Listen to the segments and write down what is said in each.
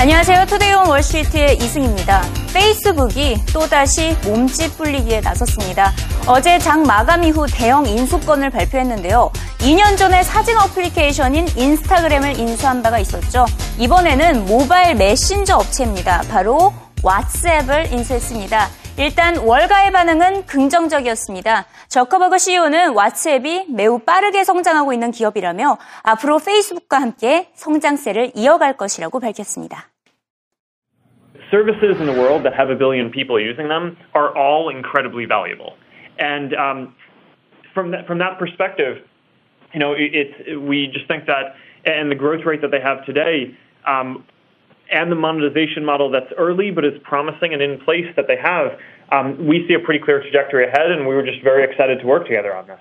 안녕하세요. Today on Wall Street의 이승입니다. 페이스북이 또다시 몸집 불리기에 나섰습니다. 어제 장 마감 이후 대형 인수 건을 발표했는데요. 2년 전에 사진 어플리케이션인 인스타그램을 인수한 바가 있었죠. 이번에는 모바일 메신저 업체입니다. 바로 왓츠앱을 인수했습니다. 일단 월가의 반응은 긍정적이었습니다. 저커버그 CEO는 왓츠앱이 매우 빠르게 성장하고 있는 기업이라며 앞으로 페이스북과 함께 성장세를 이어갈 것이라고 밝혔습니다. Services in the world that have a billion people using them are all incredibly valuable. And um, from that from that perspective, you know, it, we just think that and the growth rate that they have today um, and the monetization model that's early but is promising and in place that they have, um, we see a pretty clear trajectory ahead, and we were just very excited to work together on this.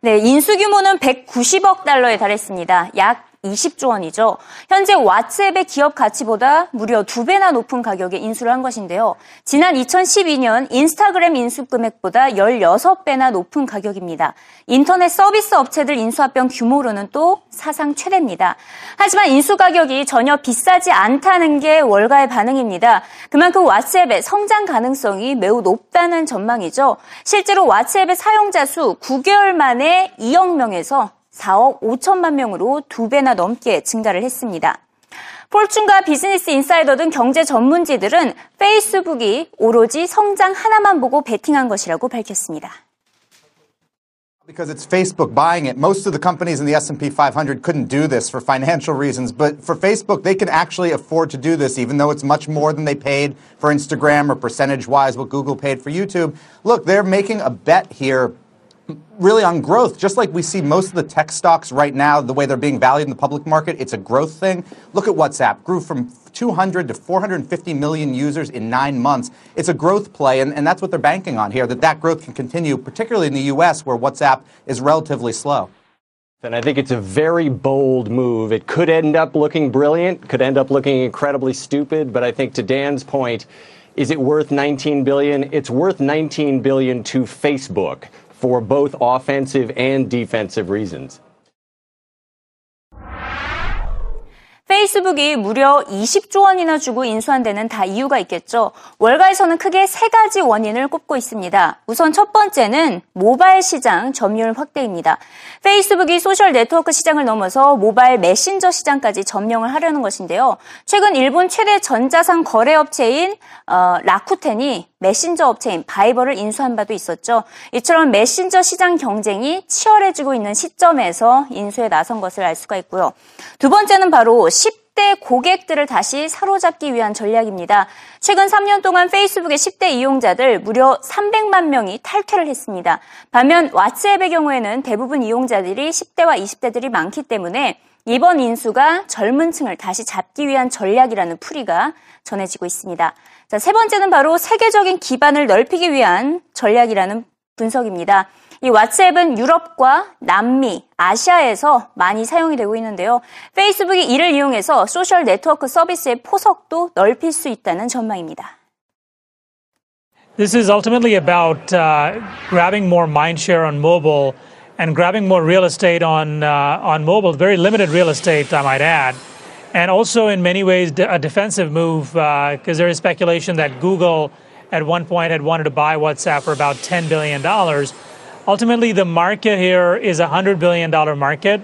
네, 인수 규모는 190억 달러에 달했습니다. 약 20조 원이죠. 현재 왓츠앱의 기업 가치보다 무려 두 배나 높은 가격에 인수를 한 것인데요. 지난 2012년 인스타그램 인수 금액보다 16배나 높은 가격입니다. 인터넷 서비스 업체들 인수합병 규모로는 또 사상 최대입니다. 하지만 인수 가격이 전혀 비싸지 않다는 게 월가의 반응입니다. 그만큼 왓츠앱의 성장 가능성이 매우 높다는 전망이죠. 실제로 왓츠앱의 사용자 수 9개월 만에 2억 명에서 4억 5천만 명으로 두 배나 넘게 증가를 했습니다. 폴춘과 비즈니스 인사이더 등 경제 전문지들은 페이스북이 오로지 성장 하나만 보고 베팅한 것이라고 밝혔습니다. Because it's Facebook buying it. Most of the companies in the S&P 500 couldn't do this for financial reasons, but for Facebook, they can actually afford to do this, even though it's much more than they paid for Instagram or percentage-wise what Google paid for YouTube. Look, they're making a bet here really on growth, just like we see most of the tech stocks right now, the way they're being valued in the public market, it's a growth thing. Look at WhatsApp, grew from 200 to 450 million users in nine months. It's a growth play, and, and that's what they're banking on here, that that growth can continue, particularly in the U.S., where WhatsApp is relatively slow. And I think it's a very bold move. It could end up looking brilliant, could end up looking incredibly stupid, but I think to Dan's point, is it worth 19 billion? It's worth 19 billion to Facebook for both offensive and defensive reasons. 페이스북이 무려 20조 원이나 주고 인수한 데는 다 이유가 있겠죠. 월가에서는 크게 세 가지 원인을 꼽고 있습니다. 우선 첫 번째는 모바일 시장 점유율 확대입니다. 페이스북이 소셜 네트워크 시장을 넘어서 모바일 메신저 시장까지 점령을 하려는 것인데요. 최근 일본 최대 전자상거래 업체인 어, 라쿠텐이 메신저 업체인 바이버를 인수한 바도 있었죠. 이처럼 메신저 시장 경쟁이 치열해지고 있는 시점에서 인수에 나선 것을 알 수가 있고요. 두 번째는 바로 10대 고객들을 다시 사로잡기 위한 전략입니다. 최근 3년 동안 페이스북의 10대 이용자들 무려 300만 명이 탈퇴를 했습니다. 반면 왓츠앱의 경우에는 대부분 이용자들이 10대와 20대들이 많기 때문에 이번 인수가 젊은 층을 다시 잡기 위한 전략이라는 풀이가 전해지고 있습니다. 자, 세 번째는 바로 세계적인 기반을 넓히기 위한 전략이라는 분석입니다. 이 왓츠앱은 유럽과 남미, 아시아에서 많이 사용이 되고 있는데요. 페이스북이 이를 이용해서 소셜 네트워크 서비스의 포석도 넓힐 수 있다는 전망입니다. This is ultimately about uh, grabbing more mind share on mobile and grabbing more real estate on uh, on mobile, very limited real estate, I might add. and also in many ways a defensive move because uh, there is speculation that Google at one point had wanted to buy WhatsApp for about $10 billion. Ultimately, the market here is a $100 billion market,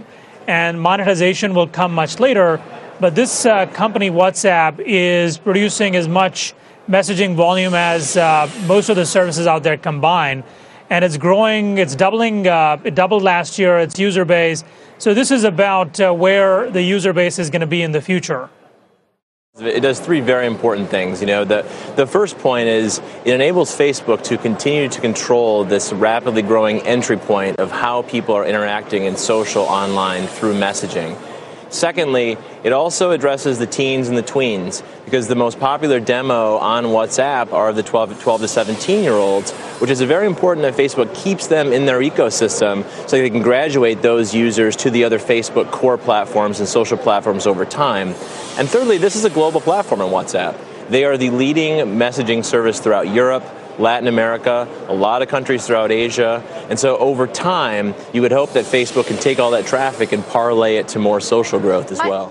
and monetization will come much later. But this uh, company, WhatsApp, is producing as much messaging volume as uh, most of the services out there combined. And it's growing, it's doubling, uh, it doubled last year, its user base. So this is about uh, where the user base is going to be in the future. It does three very important things. You know, the, the first point is it enables Facebook to continue to control this rapidly growing entry point of how people are interacting in social online through messaging. Secondly, it also addresses the teens and the tweens because the most popular demo on WhatsApp are the 12, 12 to 17 year olds, which is very important that Facebook keeps them in their ecosystem so they can graduate those users to the other Facebook core platforms and social platforms over time. And thirdly, this is a global platform on WhatsApp. They are the leading messaging service throughout Europe, Latin America, a lot of countries throughout Asia. And so over time, you would hope that Facebook can take all that traffic and parlay it to more social growth as well.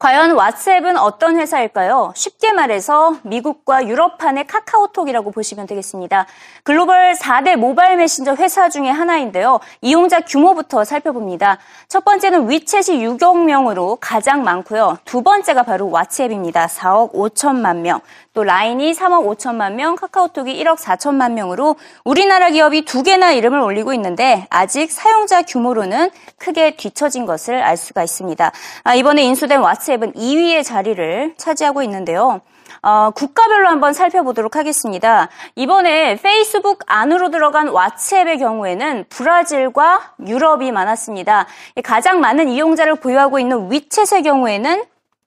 과연 왓츠앱은 어떤 회사일까요? 쉽게 말해서 미국과 유럽판의 카카오톡이라고 보시면 되겠습니다. 글로벌 4대 모바일 메신저 회사 중에 하나인데요. 이용자 규모부터 살펴봅니다. 첫 번째는 위챗이 6억 명으로 가장 많고요. 두 번째가 바로 왓츠앱입니다. 4억 5천만 명. 또 라인이 3억 5천만 명, 카카오톡이 1억 4천만 명으로 우리나라 기업이 두 개나 이름을 올리고 있는데 아직 사용자 규모로는 크게 뒤처진 것을 알 수가 있습니다. 아, 이번에 인수된 왓츠앱은 2위의 자리를 차지하고 있는데요. 어, 국가별로 한번 살펴보도록 하겠습니다. 이번에 페이스북 안으로 들어간 왓츠앱의 경우에는 브라질과 유럽이 많았습니다. 가장 많은 이용자를 보유하고 있는 위챗의 경우에는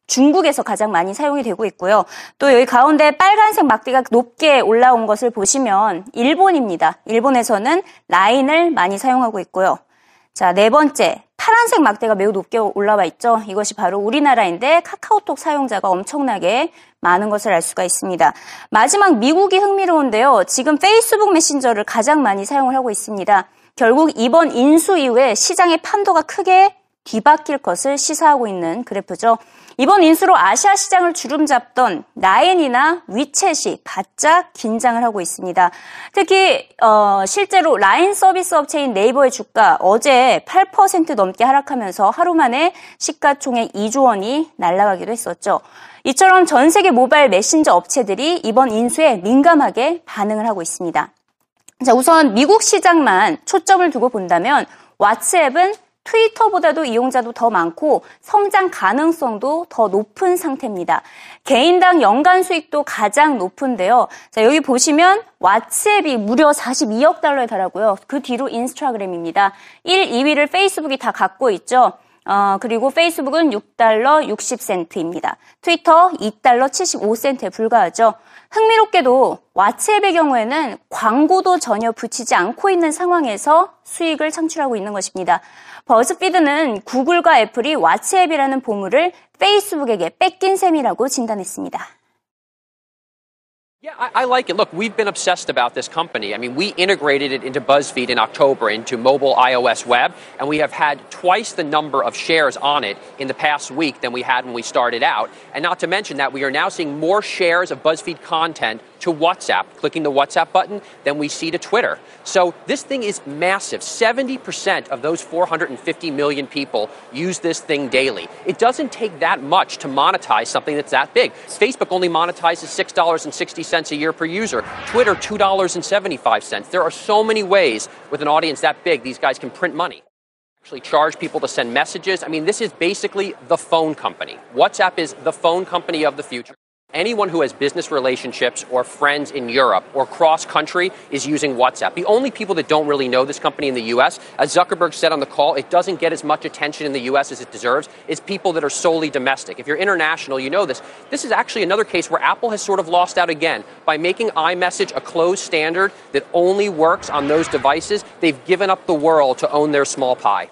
중국에서 가장 많이 사용이 되고 있고요. 또 여기 가운데 빨간색 막대가 높게 올라온 것을 보시면 일본입니다. 일본에서는 라인을 많이 사용하고 있고요. 자, 네 번째. 파란색 막대가 매우 높게 올라와 있죠. 이것이 바로 우리나라인데 카카오톡 사용자가 엄청나게 많은 것을 알 수가 있습니다. 마지막 미국이 흥미로운데요. 지금 페이스북 메신저를 가장 많이 사용을 하고 있습니다. 결국 이번 인수 이후에 시장의 판도가 크게 뒤바뀔 것을 시사하고 있는 그래프죠. 이번 인수로 아시아 시장을 주름 잡던 라인이나 위챗이 바짝 긴장을 하고 있습니다. 특히 어, 실제로 라인 서비스 업체인 네이버의 주가 어제 8% 넘게 하락하면서 하루 만에 시가총액 2조 원이 날아가기도 했었죠. 이처럼 전 세계 모바일 메신저 업체들이 이번 인수에 민감하게 반응을 하고 있습니다. 자, 우선 미국 시장만 초점을 두고 본다면 왓츠앱은 트위터보다도 이용자도 더 많고 성장 가능성도 더 높은 상태입니다. 개인당 연간 수익도 가장 높은데요. 자, 여기 보시면 왓츠앱이 무려 42억 달러에 달하고요. 그 뒤로 인스타그램입니다. 1, 2위를 페이스북이 다 갖고 있죠. 어, 그리고 페이스북은 6달러 60센트입니다. 트위터 2달러 75센트에 불과하죠. 흥미롭게도 왓츠앱의 경우에는 광고도 전혀 붙이지 않고 있는 상황에서 수익을 창출하고 있는 것입니다. 버즈피드는 구글과 애플이 왓츠앱이라는 보물을 페이스북에게 뺏긴 셈이라고 진단했습니다. Yeah, I, I, like it. Look, we've been obsessed about this company. I mean, we integrated it into BuzzFeed in October into mobile iOS web, and we have had twice the number of shares on it in the past week than we had when we started out. And not to mention that we are now seeing more shares of BuzzFeed content to WhatsApp, clicking the WhatsApp button, than we see to Twitter. So this thing is massive. 70% of those 450 million people use this thing daily. It doesn't take that much to monetize something that's that big. Facebook only monetizes $6.60 a year per user, Twitter $2.75. There are so many ways with an audience that big these guys can print money actually charge people to send messages. I mean, this is basically the phone company. WhatsApp is the phone company of the future. Anyone who has business relationships or friends in Europe or cross country is using WhatsApp. The only people that don't really know this company in the US, as Zuckerberg said on the call, it doesn't get as much attention in the US as it deserves, is people that are solely domestic. If you're international, you know this. This is actually another case where Apple has sort of lost out again. By making iMessage a closed standard that only works on those devices, they've given up the world to own their small pie.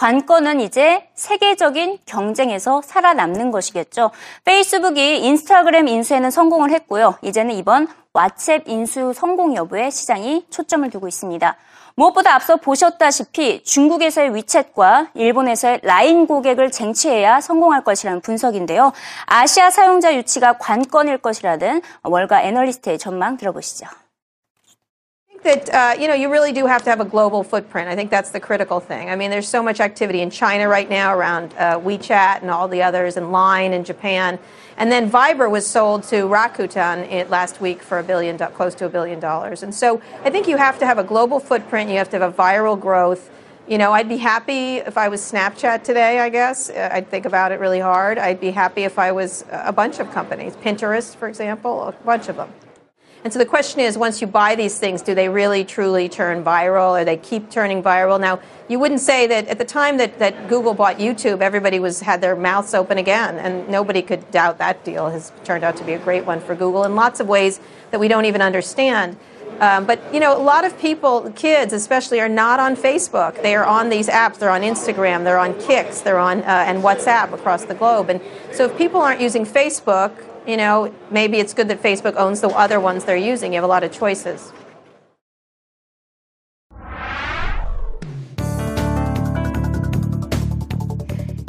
관건은 이제 세계적인 경쟁에서 살아남는 것이겠죠. 페이스북이 인스타그램 인수에는 성공을 했고요. 이제는 이번 왓츠앱 인수 성공 여부에 시장이 초점을 두고 있습니다. 무엇보다 앞서 보셨다시피 중국에서의 위챗과 일본에서의 라인 고객을 쟁취해야 성공할 것이라는 분석인데요. 아시아 사용자 유치가 관건일 것이라는 월가 애널리스트의 전망 들어보시죠. That uh, you know you really do have to have a global footprint. I think that's the critical thing. I mean, there's so much activity in China right now around uh, WeChat and all the others, and Line in Japan, and then Viber was sold to Rakuten last week for a billion, close to a billion dollars. And so I think you have to have a global footprint. You have to have a viral growth. You know, I'd be happy if I was Snapchat today, I guess. Uh, I'd think about it really hard. I'd be happy if I was a bunch of companies, Pinterest, for example, a bunch of them. And so the question is, once you buy these things, do they really truly turn viral or they keep turning viral? Now, you wouldn't say that at the time that, that Google bought YouTube, everybody was had their mouths open again, and nobody could doubt that deal has turned out to be a great one for Google in lots of ways that we don't even understand. Um, but you know, a lot of people, kids especially, are not on Facebook. They are on these apps. They're on Instagram. They're on Kicks. They're on uh, and WhatsApp across the globe. And so, if people aren't using Facebook, you know, maybe it's good that Facebook owns the other ones they're using. You have a lot of choices.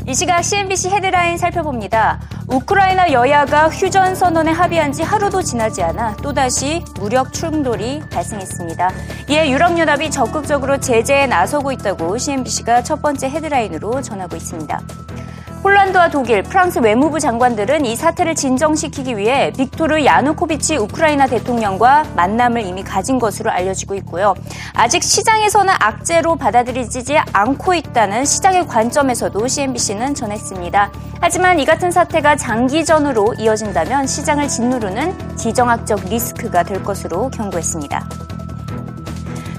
이 시각 CNBC 헤드라인 살펴봅니다. 우크라이나 여야가 휴전 선언에 합의한 지 하루도 지나지 않아 또다시 무력 충돌이 발생했습니다. 이에 유럽연합이 적극적으로 제재에 나서고 있다고 CNBC가 첫 번째 헤드라인으로 전하고 있습니다. 폴란드와 독일, 프랑스 외무부 장관들은 이 사태를 진정시키기 위해 빅토르 야누코비치 우크라이나 대통령과 만남을 이미 가진 것으로 알려지고 있고요. 아직 시장에서는 악재로 받아들이지 않고 있다는 시장의 관점에서도 CNBC는 전했습니다. 하지만 이 같은 사태가 장기전으로 이어진다면 시장을 짓누르는 지정학적 리스크가 될 것으로 경고했습니다.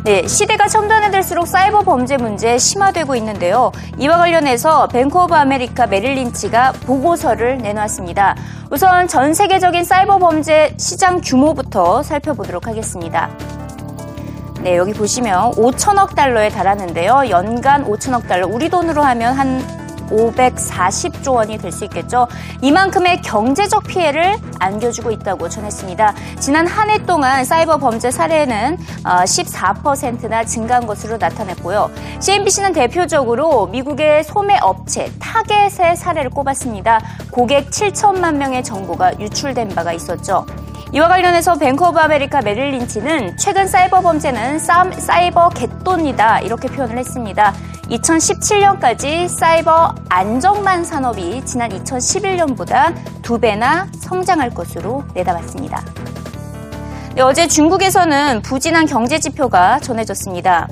네, 시대가 첨단화될수록 사이버 범죄 문제 심화되고 있는데요. 이와 관련해서 뱅크 오브 아메리카 메릴 린치가 보고서를 내놓았습니다. 우선 전 세계적인 사이버 범죄 시장 규모부터 살펴보도록 하겠습니다. 네, 여기 보시면 5천억 달러에 달하는데요. 연간 5천억 달러, 우리 돈으로 하면 한 540조 원이 될 수 있겠죠. 이만큼의 경제적 피해를 안겨주고 있다고 전했습니다. 지난 한 해 동안 사이버 범죄 사례는 14%나 어, 증가한 것으로 나타냈고요. CNBC는 대표적으로 미국의 소매 업체 타겟의 사례를 꼽았습니다. 고객 7천만 명의 정보가 유출된 바가 있었죠. 이와 관련해서 뱅크 오브 아메리카 메릴 린치는 최근 사이버 범죄는 사이버 갯돈이다 이렇게 표현을 했습니다. 2017년까지 사이버 안전망 산업이 지난 2011년보다 두 배나 성장할 것으로 내다봤습니다. 네, 어제 중국에서는 부진한 경제 지표가 전해졌습니다.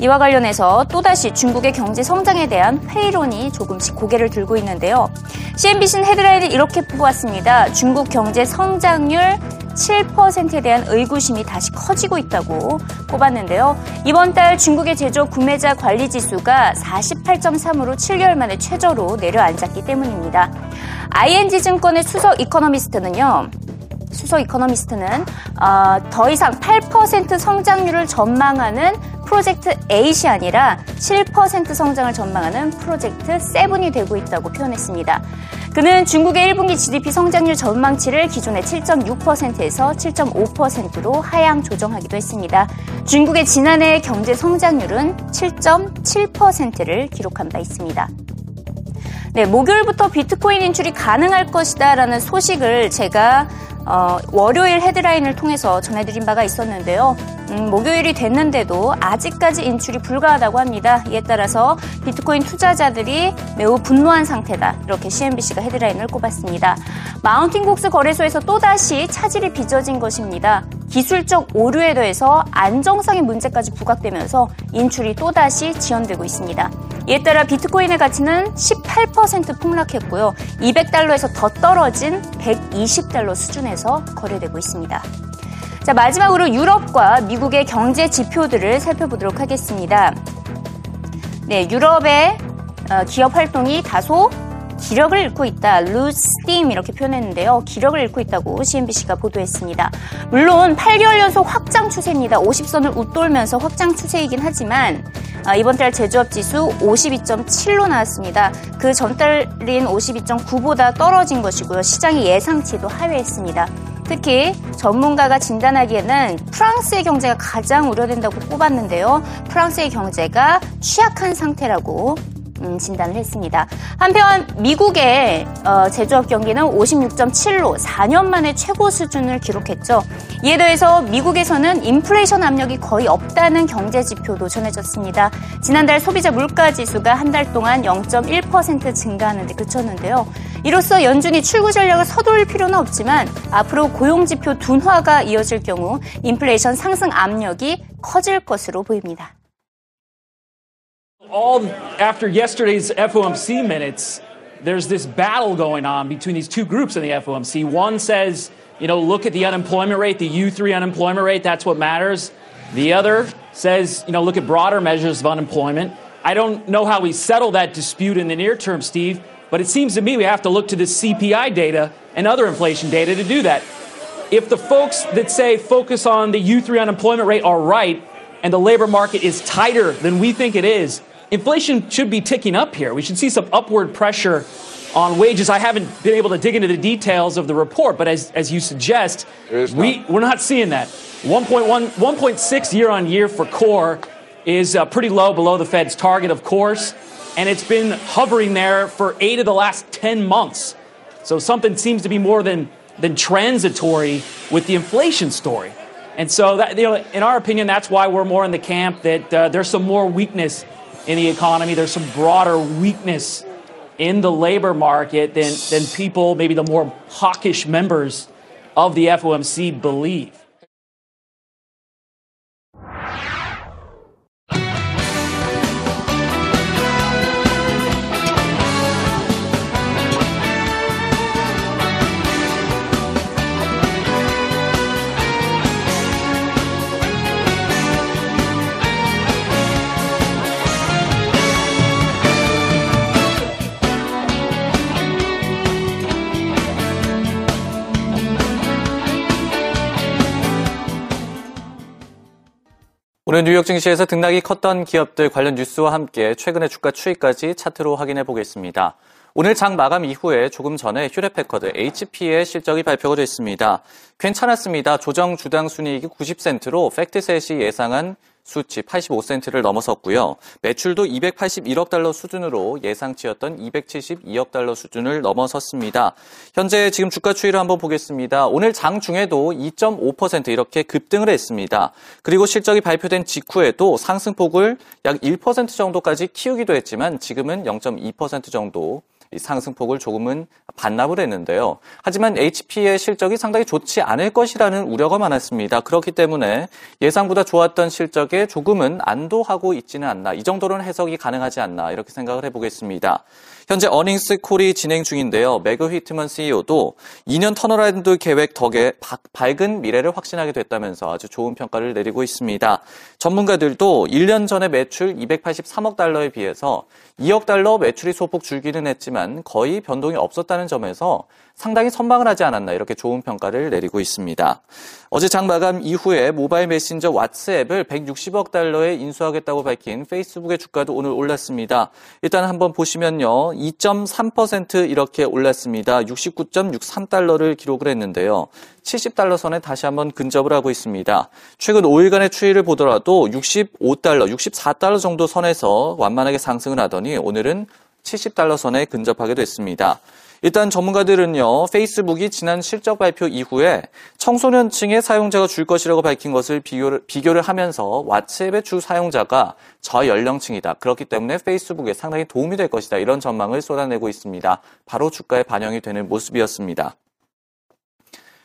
이와 관련해서 또다시 중국의 경제 성장에 대한 회의론이 조금씩 고개를 들고 있는데요. CNBC는 헤드라인을 이렇게 보았습니다. 중국 경제 성장률 7%에 대한 의구심이 다시 커지고 있다고 꼽았는데요. 이번 달 중국의 제조 구매자 관리 지수가 48.3으로 7개월 만에 최저로 내려앉았기 때문입니다. ING 증권의 수석 이코노미스트는요. 수석 이코노미스트는 어, 더 이상 8% 성장률을 전망하는 프로젝트 8이 아니라 7% 성장을 전망하는 프로젝트 7이 되고 있다고 표현했습니다. 그는 중국의 1분기 GDP 성장률 전망치를 기존의 7.6%에서 7.5%로 하향 조정하기도 했습니다. 중국의 지난해 경제 성장률은 7.7%를 기록한 바 있습니다. 네, 목요일부터 비트코인 인출이 가능할 것이다라는 소식을 제가 어, 월요일 헤드라인을 통해서 전해드린 바가 있었는데요. 음, 목요일이 됐는데도 아직까지 인출이 불가하다고 합니다. 이에 따라서 비트코인 투자자들이 매우 분노한 상태다. 이렇게 CNBC가 헤드라인을 꼽았습니다. 마운틴곡스 거래소에서 또다시 차질이 빚어진 것입니다. 기술적 오류에 더해서 안정성의 문제까지 부각되면서 인출이 또다시 지연되고 있습니다. 이에 따라 비트코인의 가치는 18% 폭락했고요. 200달러에서 더 떨어진 120달러 수준에서 거래되고 있습니다. 자, 마지막으로 유럽과 미국의 경제 지표들을 살펴보도록 하겠습니다. 네, 유럽의 어, 기업 활동이 다소 기력을 잃고 있다. lose steam 이렇게 표현했는데요. 기력을 잃고 있다고 CNBC가 보도했습니다. 물론 8개월 연속 확장 추세입니다. 50선을 웃돌면서 확장 추세이긴 하지만 아, 이번 달 제조업 지수 52.7로 나왔습니다. 그 전달인 52.9보다 떨어진 것이고요. 시장이 예상치도 하회했습니다. 특히 전문가가 진단하기에는 프랑스의 경제가 가장 우려된다고 꼽았는데요. 프랑스의 경제가 취약한 상태라고 음, 진단을 했습니다. 한편 미국의 어, 제조업 경기는 56.7로 4년 만에 최고 수준을 기록했죠. 이에 더해서 미국에서는 인플레이션 압력이 거의 없다는 경제 지표도 전해졌습니다. 지난달 소비자 물가 지수가 한 달 동안 0.1% 증가하는 데 그쳤는데요. 이로써 연준이 출구 전략을 서두를 필요는 없지만 앞으로 고용 지표 둔화가 이어질 경우 인플레이션 상승 압력이 커질 것으로 보입니다. All after yesterday's FOMC minutes, there's this battle going on between these two groups in the FOMC. One says, you know, look at the unemployment rate, the U3 unemployment rate, that's what matters. The other says, you know, look at broader measures of unemployment. I don't know how we settle that dispute in the near term, Steve, but it seems to me we have to look to the CPI data and other inflation data to do that. if the folks that say focus on the U3 unemployment rate are right and the labor market is tighter than we think it is, inflation should be ticking up here. We should see some upward pressure on wages. I haven't been able to dig into the details of the report, but as, as you suggest, we, we're not seeing that. 1.1, 1.6 year on year for core is uh, pretty low below the Fed's target, of course, and it's been hovering there for eight of the last 10 months. So something seems to be more than, than transitory with the inflation story. And so, that, you know, in our opinion, that's why we're more in the camp that uh, there's some more weakness in the economy. There's some broader weakness in the labor market than, than people, maybe the more hawkish members of the FOMC believe. 오늘 뉴욕 증시에서 등락이 컸던 기업들 관련 뉴스와 함께 최근의 주가 추이까지 차트로 확인해 보겠습니다. 오늘 장 마감 이후에 조금 전에 휴레패커드 HP의 실적이 발표가 됐습니다. 괜찮았습니다. 조정 주당 순이익이 90센트로 팩트셋이 예상한 수치 85센트를 넘어섰고요. 매출도 281억 달러 수준으로 예상치였던 272억 달러 수준을 넘어섰습니다. 현재 지금 주가 추이를 한번 보겠습니다. 오늘 장 중에도 2.5% 이렇게 급등을 했습니다. 그리고 실적이 발표된 직후에도 상승폭을 약 1% 정도까지 키우기도 했지만 지금은 0.2% 정도 상승폭을 조금은 반납을 했는데요. 하지만 HP의 실적이 상당히 좋지 않을 것이라는 우려가 많았습니다. 그렇기 때문에 예상보다 좋았던 실적에 조금은 안도하고 있지는 않나. 이 정도는 해석이 가능하지 않나. 이렇게 생각을 해보겠습니다. 현재 어닝스 콜이 진행 중인데요. 매그 휘트먼 CEO도 2년 turnaround 계획 덕에 밝은 미래를 확신하게 됐다면서 아주 좋은 평가를 내리고 있습니다. 전문가들도 1년 전에 매출 283억 달러에 비해서 2억 달러 매출이 소폭 줄기는 했지만 거의 변동이 없었다는 점에서 상당히 선방을 하지 않았나 이렇게 좋은 평가를 내리고 있습니다. 어제 장 마감 이후에 모바일 메신저 왓츠앱을 160억 달러에 인수하겠다고 밝힌 페이스북의 주가도 오늘 올랐습니다. 일단 한번 보시면요. 2.3% 이렇게 올랐습니다. 69.63달러를 기록을 했는데요. 70달러 선에 다시 한번 근접을 하고 있습니다. 최근 5일간의 추이를 보더라도 65달러, 64달러 정도 선에서 완만하게 상승을 하더니 오늘은 70달러 선에 근접하게 됐습니다. 일단 전문가들은요, 페이스북이 지난 실적 발표 이후에 청소년층의 사용자가 줄 것이라고 밝힌 것을 비교를, 비교를 하면서 왓츠앱의 주 사용자가 저연령층이다. 그렇기 때문에 페이스북에 상당히 도움이 될 것이다. 이런 전망을 쏟아내고 있습니다. 바로 주가에 반영이 되는 모습이었습니다.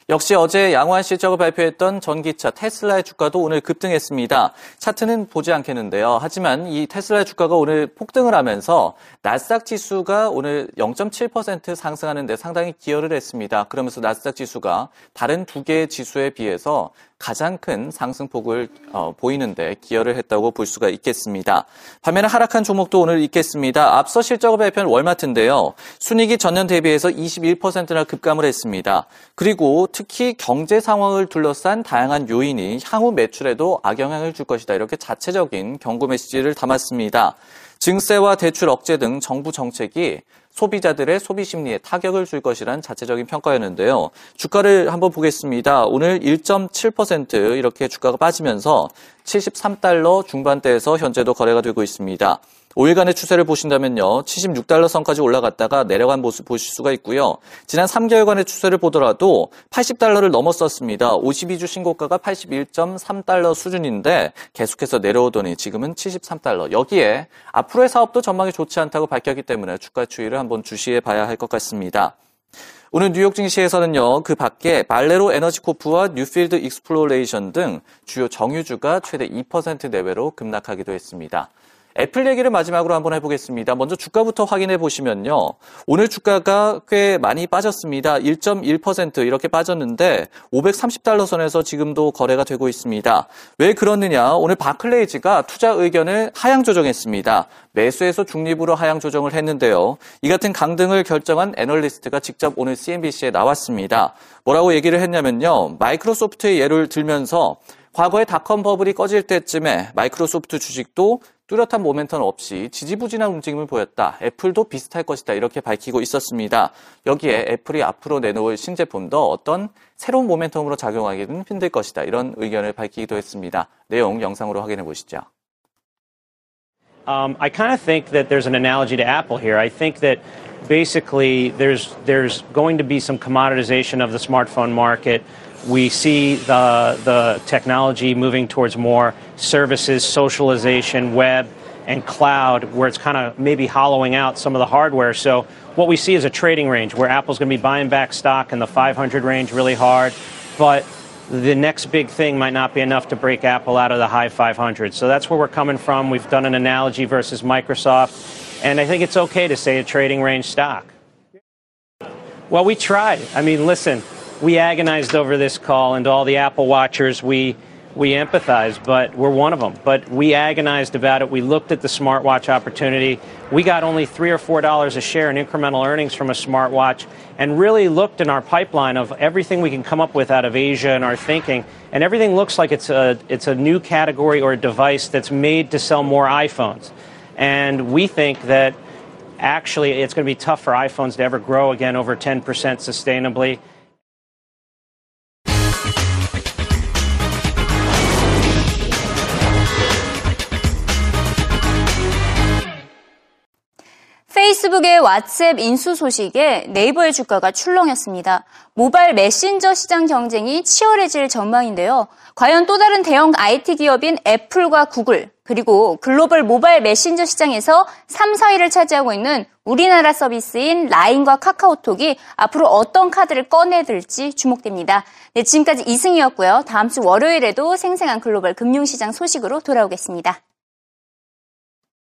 역시 어제 양호한 실적을 발표했던 전기차 테슬라의 주가도 오늘 급등했습니다. 차트는 보지 않겠는데요. 하지만 이 테슬라의 주가가 오늘 폭등을 하면서 나스닥 지수가 오늘 0.7% 상승하는데 상당히 기여를 했습니다. 그러면서 나스닥 지수가 다른 두 개의 지수에 비해서 가장 큰 상승폭을 어, 보이는데 기여를 했다고 볼 수가 있겠습니다. 반면에 하락한 종목도 오늘 있겠습니다. 앞서 실적을 발표한 월마트인데요. 순이익이 전년 대비해서 21%나 급감을 했습니다. 그리고 특히 경제 상황을 둘러싼 다양한 요인이 향후 매출에도 악영향을 줄 것이다. 이렇게 자체적인 경고 메시지를 담았습니다. 증세와 대출 억제 등 정부 정책이 소비자들의 소비 심리에 타격을 줄 것이란 자체적인 평가였는데요. 주가를 한번 보겠습니다. 오늘 1.7% 이렇게 주가가 빠지면서 73달러 중반대에서 현재도 거래가 되고 있습니다. 5일간의 추세를 보신다면요. 76달러 선까지 올라갔다가 내려간 모습 보실 수가 있고요. 지난 3개월간의 추세를 보더라도 80달러를 넘었었습니다. 52주 신고가가 81.3달러 수준인데 계속해서 내려오더니 지금은 73달러. 여기에 앞으로의 사업도 전망이 좋지 않다고 밝혔기 때문에 주가 추이를 한번 주시해 봐야 할 것 같습니다. 오늘 뉴욕 증시에서는요, 그 밖에 발레로 에너지 코프와 뉴필드 익스플로레이션 등 주요 정유주가 최대 2% 내외로 급락하기도 했습니다. 애플 얘기를 마지막으로 한번 해보겠습니다. 먼저 주가부터 확인해 보시면요. 오늘 주가가 꽤 많이 빠졌습니다. 1.1% 이렇게 빠졌는데 530달러 선에서 지금도 거래가 되고 있습니다. 왜 그렇느냐? 오늘 바클레이즈가 투자 의견을 하향 조정했습니다. 매수에서 중립으로 하향 조정을 했는데요. 이 같은 강등을 결정한 애널리스트가 직접 오늘 CNBC에 나왔습니다. 뭐라고 얘기를 했냐면요. 마이크로소프트의 예를 들면서 과거에 닷컴 버블이 꺼질 때쯤에 마이크로소프트 주식도 뚜렷한 모멘텀 없이 지지부진한 움직임을 보였다. 애플도 비슷할 것이다. 이렇게 밝히고 있었습니다. 여기에 애플이 앞으로 내놓을 신제품도 어떤 새로운 모멘텀으로 작용하기는 힘들 것이다. 이런 의견을 밝히기도 했습니다. 내용 영상으로 확인해 보시죠. Um, I kind of think that there's an analogy to Apple here. I think that basically there's there's going to be some commoditization of the smartphone market. We see the the technology moving towards more services, socialization, web, and cloud, where it's kind of maybe hollowing out some of the hardware. So what we see is a trading range where Apple's going to be buying back stock in the 500 range really hard, but the next big thing might not be enough to break Apple out of the high 500. So that's where we're coming from. We've done an analogy versus Microsoft, and I think it's okay to say a trading range stock. Well, we tried. I mean, listen, we agonized over this call, and all the Apple watchers, we we empathize, but we're one of them. But we agonized about it. We looked at the smartwatch opportunity. We got only three or four dollars a share in incremental earnings from a smartwatch, and really looked in our pipeline of everything we can come up with out of Asia and our thinking, and everything looks like it's a it's a new category or a device that's made to sell more iPhones, and we think that actually it's going to be tough for iPhones to ever grow again over 10% sustainably. 페이스북의 왓츠앱 인수 소식에 네이버의 주가가 출렁였습니다. 모바일 메신저 시장 경쟁이 치열해질 전망인데요. 과연 또 다른 대형 IT 기업인 애플과 구글, 그리고 글로벌 모바일 메신저 시장에서 3, 4위를 차지하고 있는 우리나라 서비스인 라인과 카카오톡이 앞으로 어떤 카드를 꺼내들지 주목됩니다. 네, 지금까지 이승이었고요. 다음 주 월요일에도 생생한 글로벌 금융시장 소식으로 돌아오겠습니다.